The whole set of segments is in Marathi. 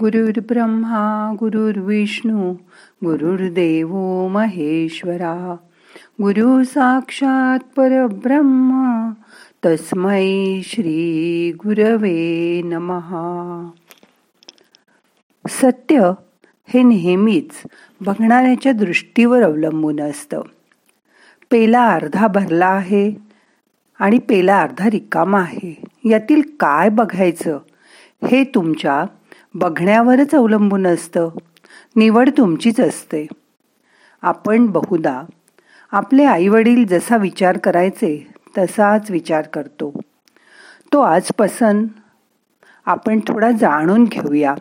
गुरुर्ब्रह्मा गुरुर्विष्णू गुरुर्देव महेश्वरा. गुरु साक्षात परब्रह्म तस्मै श्री गुरवे नमहा सत्य हे नेहमीच बघणाऱ्याच्या दृष्टीवर अवलंबून असतं. पेला अर्धा भरला आहे आणि पेला अर्धा रिकामा आहे. यातील काय बघायचं हे तुमच्या बघण्यावरच अवलंबून असतं. निवड तुमचीच असते. आपण बहुदा आपले आईवडील जसा विचार करायचे तसाच विचार करतो. तो आजपासून आपण थोडा जाणून घेऊया.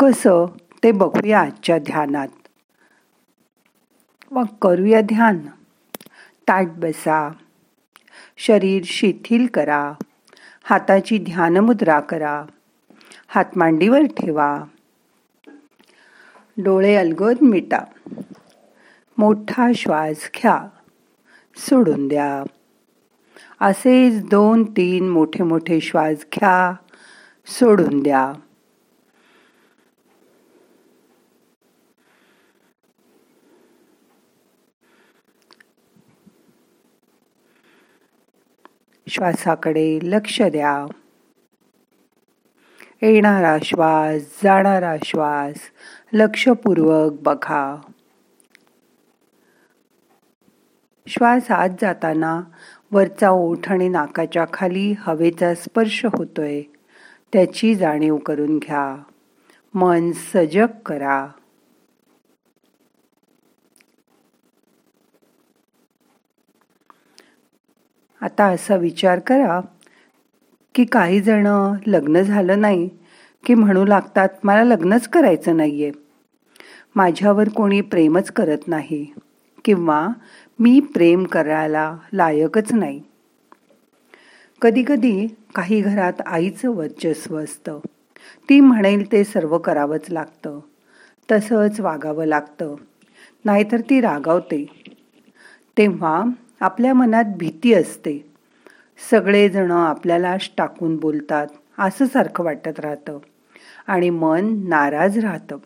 कसं ते बघूया आजच्या ध्यानात. मग करूया ध्यान. ताट बसा. शरीर शिथिल करा. हाताची ध्यानमुद्रा करा. हात मांडीवर ठेवा. डोळे अलगद मिटा. मोठा श्वास घ्या. सोडून द्या. असेच दोन तीन मोठे मोठे श्वास घ्या. सोडून द्या. श्वासाकडे लक्ष द्या. येणारा श्वास जाणारा श्वास लक्षपूर्वक बघा. श्वास आत जाताना वरचा ओठ आणि नाकाच्या खाली हवेचा स्पर्श होतोय. त्याची जाणीव करून घ्या. मन सजग करा. आता असा विचार करा की काही जण लग्न झालं नाही की म्हणू लागतात मला लग्नच करायचं नाही आहे माझ्यावर कोणी प्रेमच करत नाही किंवा मी प्रेम करायला लायकच नाही. कधीकधी काही घरात आईचं वर्चस्व असतं. ती म्हणेल ते सर्व करावंच लागतं. तसंच वागावं लागतं. नाहीतर ती रागावते. तेव्हा आपल्या मनात भीती असते. सगळेजणं आपल्यालाच टाकून बोलतात असं सारखं वाटत राहतं आणि मन नाराज राहतं.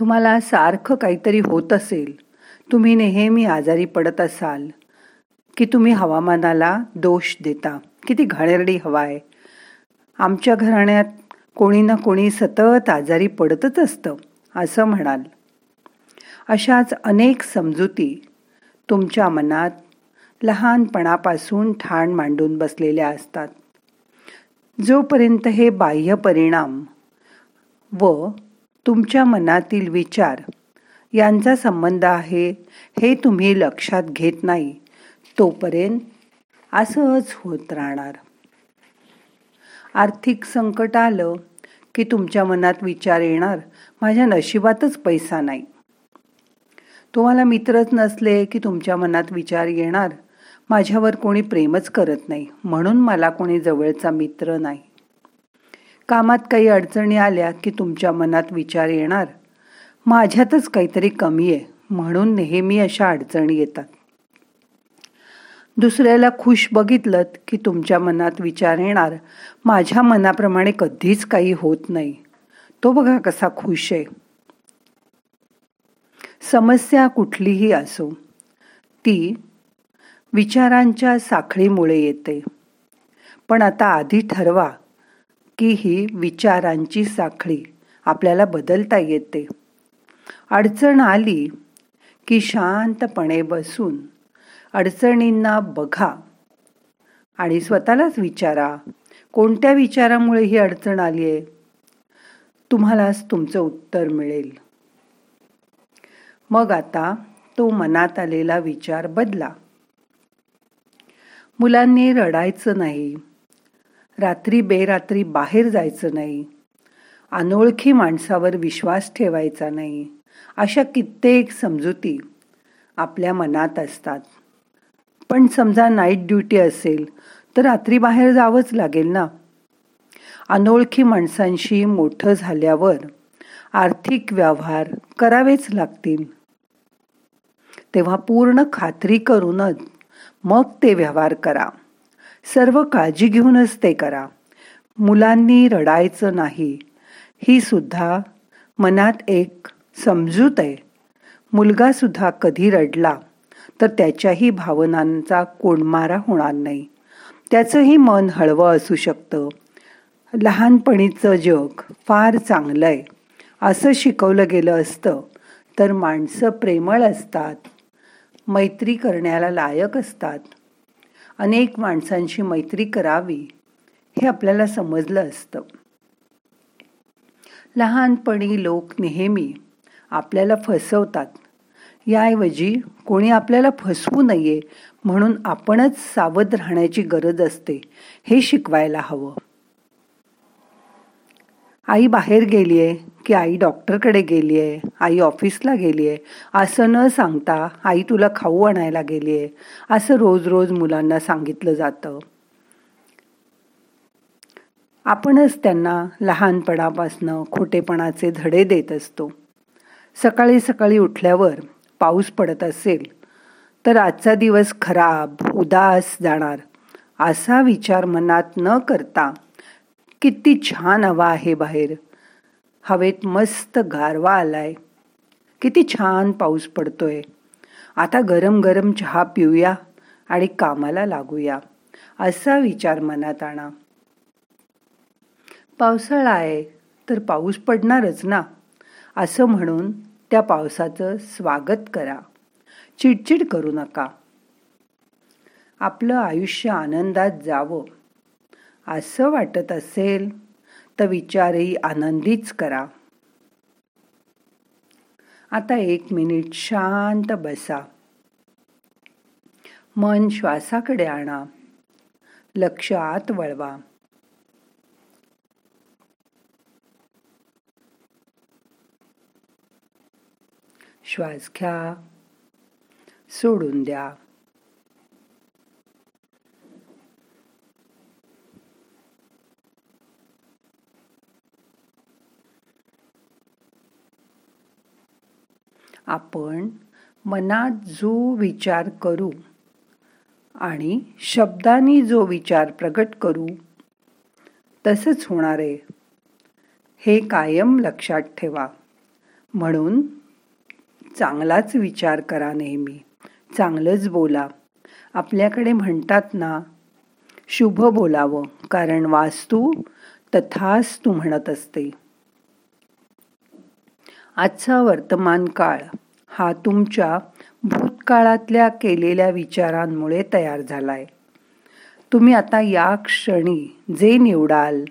तुम्हाला सारखं काहीतरी होत असेल. तुम्ही नेहमी आजारी पडत असाल. की तुम्ही हवामानाला दोष देता. किती घाणेरडी हवा आहे. आमच्या घराण्यात कोणी ना कोणी सतत आजारी पडतच असतं असं म्हणाल. अशाच अनेक समजुती तुमच्या मनात लहानपणापासून ठाण मांडून बसलेल्या असतात. जोपर्यंत हे बाह्य परिणाम व तुमच्या मनातील विचार यांचा संबंध आहे हे तुम्ही लक्षात घेत नाही तोपर्यंत असंच होत राहणार. आर्थिक संकट आलं की तुमच्या मनात विचार येणार माझ्या नशिबातच पैसा नाही. तुम्हाला मित्रच नसले की तुमच्या मनात विचार येणार. माझ्यावर कोणी प्रेमच करत नाही म्हणून मला कोणी जवळचा मित्र नाही. कामात काही अडचणी आल्या की तुमच्या मनात विचार येणार. माझ्यातच काहीतरी कमी आहे म्हणून नेहमी अशा अडचणी येतात. दुसऱ्याला खुश बघितलं की तुमच्या मनात विचार येणार. माझ्या मनाप्रमाणे कधीच काही होत नाही. तो बघा कसा खुश आहे. समस्या कुठलीही असो ती विचारांच्या साखळीमुळे येते. पण आता आधी ठरवा की ही विचारांची साखळी आपल्याला बदलता येते. अडचण आली की शांतपणे बसून अडचणींना बघा आणि स्वतःलाच विचारा कोणत्या विचारामुळे ही अडचण आली आहे तुम्हालाच तुमचं उत्तर मिळेल. मग आता तो मनात आलेला विचार बदला. मुलांनी रडायचं नाही. रात्री बेरात्री बाहेर जायचं नाही. अनोळखी माणसावर विश्वास ठेवायचा नाही. अशा कित्येक समजुती आपल्या मनात असतात. पण समजा नाईट ड्युटी असेल तर रात्री बाहेर जावंच लागेल ना? अनोळखी माणसांशी मोठं झाल्यावर आर्थिक व्यवहार करावेच लागतील. तेव्हा पूर्ण खात्री करूनच मग ते व्यवहार करा. सर्व काळजी घेऊनच ते करा. मुलांनी रडायचं नाही. ही सुद्धा मनात एक समजूत आहे. मुलगासुद्धा कधी रडला तर त्याच्याही भावनांचा कोंडमारा होणार नाही. त्याचंही मन हळवं असू शकतं. लहानपणीचं जग फार चांगलं आहे असं शिकवलं गेलं असतं तर माणसं प्रेमळ असतात. मैत्री करण्याला लायक असतात. अनेक माणसांशी मैत्री करावी हे आपल्याला समजलं असतं. लहानपणी लोक नेहमी आपल्याला फसवतात. याऐवजी कोणी आपल्याला फसवू नये म्हणून आपणच सावध राहण्याची गरज असते हे शिकवायला हवं. आई बाहेर गेली आहे की आई डॉक्टरकडे गेली आहे आई ऑफिसला गेली आहे. असं न सांगता आई तुला खाऊ आणायला गेली आहे. असं रोज रोज मुलांना सांगितलं जातं. आपणच त्यांना लहानपणापासनं खोटेपणाचे धडे देत असतो. सकाळी सकाळी उठल्यावर पाऊस पडत असेल तर आजचा दिवस खराब उदास जाणार असा विचार मनात न करता किती छान हवा आहे बाहेर. हवेत मस्त गारवा आलाय. किती छान पाऊस पडतोय. आता गरम गरम चहा पिऊया आणि कामाला लागूया असा विचार मनात आणा. पावसाळा आहे तर पाऊस पडणारच ना? असं म्हणून त्या पावसाचं स्वागत करा. चिडचिड करू नका. आपलं आयुष्य आनंदात जावं. असं वाटत असेल विचारही आनंदीच करा. आता एक मिनिट शांत बसा. मन श्वासाकडे आणा. लक्ष आत वळवा. श्वास घ्या. सोडून द्या. आपण मनात जो विचार करू आणि शब्दांनी जो विचार प्रगट करू तसंच होणार आहे. हे कायम लक्षात ठेवा. म्हणून चांगलाच विचार करा नेहमी. चांगलंच बोला. आपल्याकडे म्हणतात ना शुभ बोलावं कारण वास्तू तथाच तू म्हणत असते. आजचा वर्तमान काळ हा तुमच्या भूतकाळातल्या केलेल्या विचारांमुळे तयार झालाय. तुम्ही आता या क्षणी जे निवडाल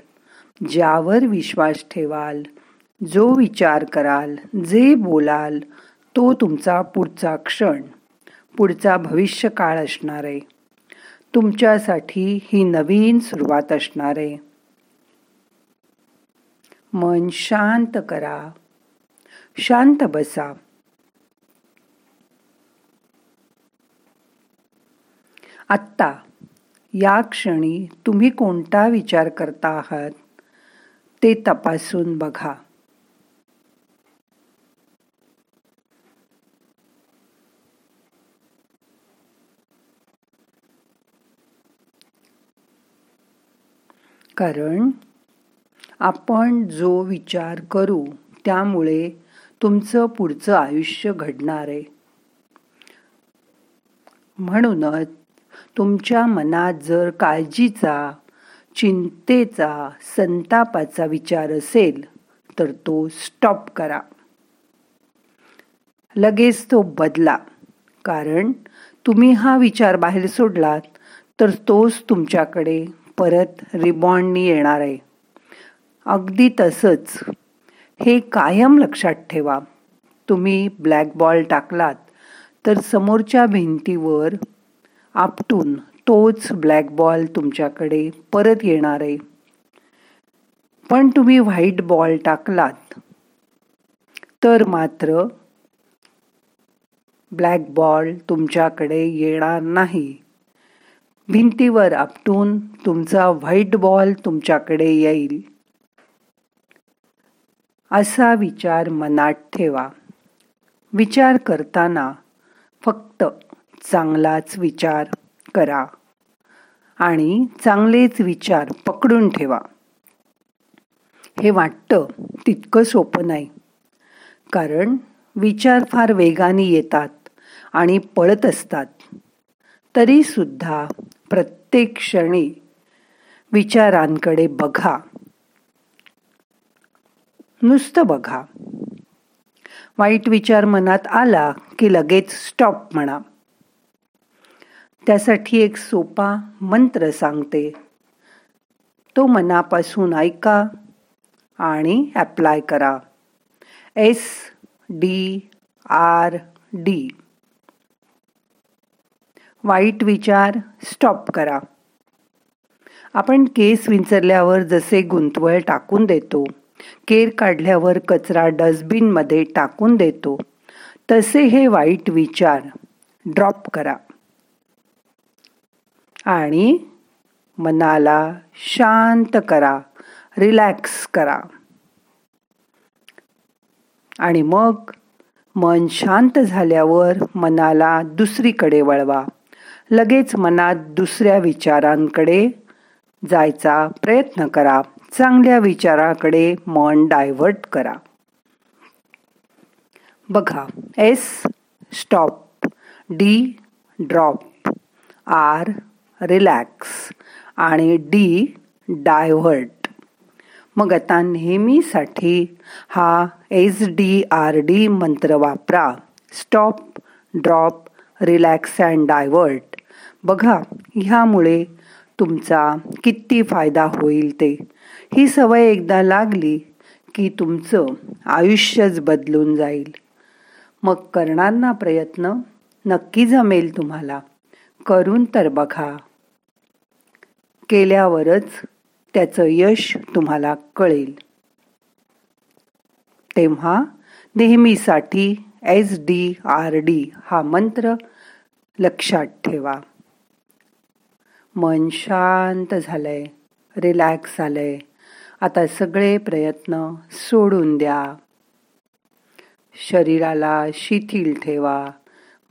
ज्यावर विश्वास ठेवाल जो विचार कराल जे बोलाल तो तुमचा पुढचा क्षण पुढचा भविष्य काळ असणार. आहे तुमच्यासाठी ही नवीन सुरुवात असणार. आहे मन शांत करा. शांत बसा. आत्ता या क्षणी तुम्ही कोणता विचार करता आहात ते तपासून बघा. कारण आपण जो विचार करू त्यामुळे तुमचं पुढचं आयुष्य घडणार. आहे म्हणूनच तुमच्या मनात जर काळजीचा चिंतेचा संतापाचा विचार असेल तर तो स्टॉप करा. लगेच तो बदला. कारण तुम्ही हा विचार बाहेर सोडलात तर तोच तुमच्याकडे परत रिबॉन्डनी येणार आहे. अगदी तसंच हे कायम लक्षात ठेवा. तुम्ही ब्लॅक बॉल टाकलात तर समोरच्या भिंतीवर आपटून तोच ब्लॅक बॉल तुमच्याकडे परत येणार आहे. पण तुम्ही व्हाईट बॉल टाकलात तर मात्र ब्लॅक बॉल तुमच्याकडे येणार नाही. भिंतीवर आपटून तुमचा व्हाईट बॉल तुमच्याकडे येईल. असा विचार मनात ठेवा. विचार करताना फक्त चांगलाच विचार करा आणि चांगलेच विचार पकडून ठेवा. हे वाटतं तितकं सोपं नाही. कारण विचार फार वेगाने येतात आणि पळत असतात. तरीसुद्धा प्रत्येक क्षणी विचारांकडे बघा. नुसतं बघा. वाईट विचार मनात आला की लगेच स्टॉप म्हणा. त्यासाठी एक सोपा मंत्र सांगते. तो मनापासून ऐका आणि ॲप्लाय करा. एस डी आर डी वाईट विचार स्टॉप करा. आपण केस विंचरल्यावर जसे गुंतवळ टाकून देतो केर काढल्यावर कचरा डस्टबिनमध्ये टाकून देतो. तसे हे वाईट विचार. ड्रॉप करा. आणि मनाला शांत करा. रिलॅक्स करा. आणि मग मन शांत झाल्यावर मनाला दुसरीकडे वळवा. लगेच मनात दुसऱ्या विचारांकडे जायचा प्रयत्न करा. चांगल्या विचाराकडे मन डायव्हर्ट करा. बघा S stop D drop R relax आणि डी डायव्हर्ट मग आता नेहमीसाठी हा एस डी आर डी मंत्र वापरा. Stop drop relax and divert बघा ह्यामुळे तुमचा किती फायदा होईल ते. ही सवय एकदा लागली की तुमचं आयुष्यच बदलून जाईल. मग करणार ना प्रयत्न नक्की जमेल तुम्हाला. करून तर बघा. केल्यावरच त्याचं यश तुम्हाला कळेल. तेव्हा नेहमीसाठी एस डी आर डी हा मंत्र लक्षात ठेवा. मन शांत झालंय रिलॅक्स झालंय. आता सगळे प्रयत्न सोडून द्या. शरीराला शिथिल ठेवा.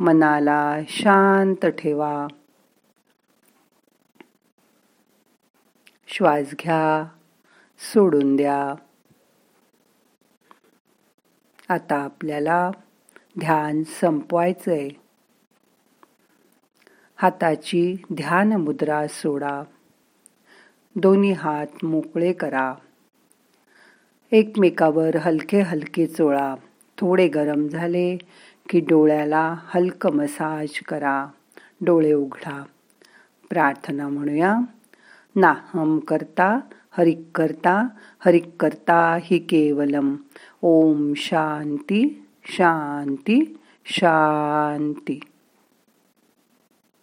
मनाला शांत ठेवा. श्वास घ्या. सोडून द्या. आता आपल्याला ध्यान संपवायचंय. हाताची ध्यान मुद्रा सोडा. दोन्ही हात मोकळे करा. एकमेकावर हलके हलके चोळा. थोडे गरम झाले की डोळ्याला हलकं मसाज करा. डोळे उघडा. प्रार्थना म्हणूया. नाहम करता हरिक करता हरिक करता हि केवलम. ओम शांती शांती शांती.